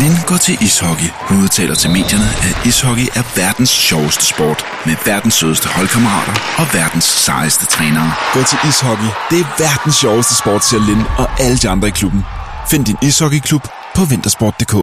Lind går til ishockey. Hun udtaler til medierne, at ishockey er verdens sjoveste sport. Med verdens sødeste holdkammerater og verdens sejeste trænere. Gå til ishockey. Det er verdens sjoveste sport, siger Lind og alle de andre i klubben. Find din ishockeyklub på vintersport.dk.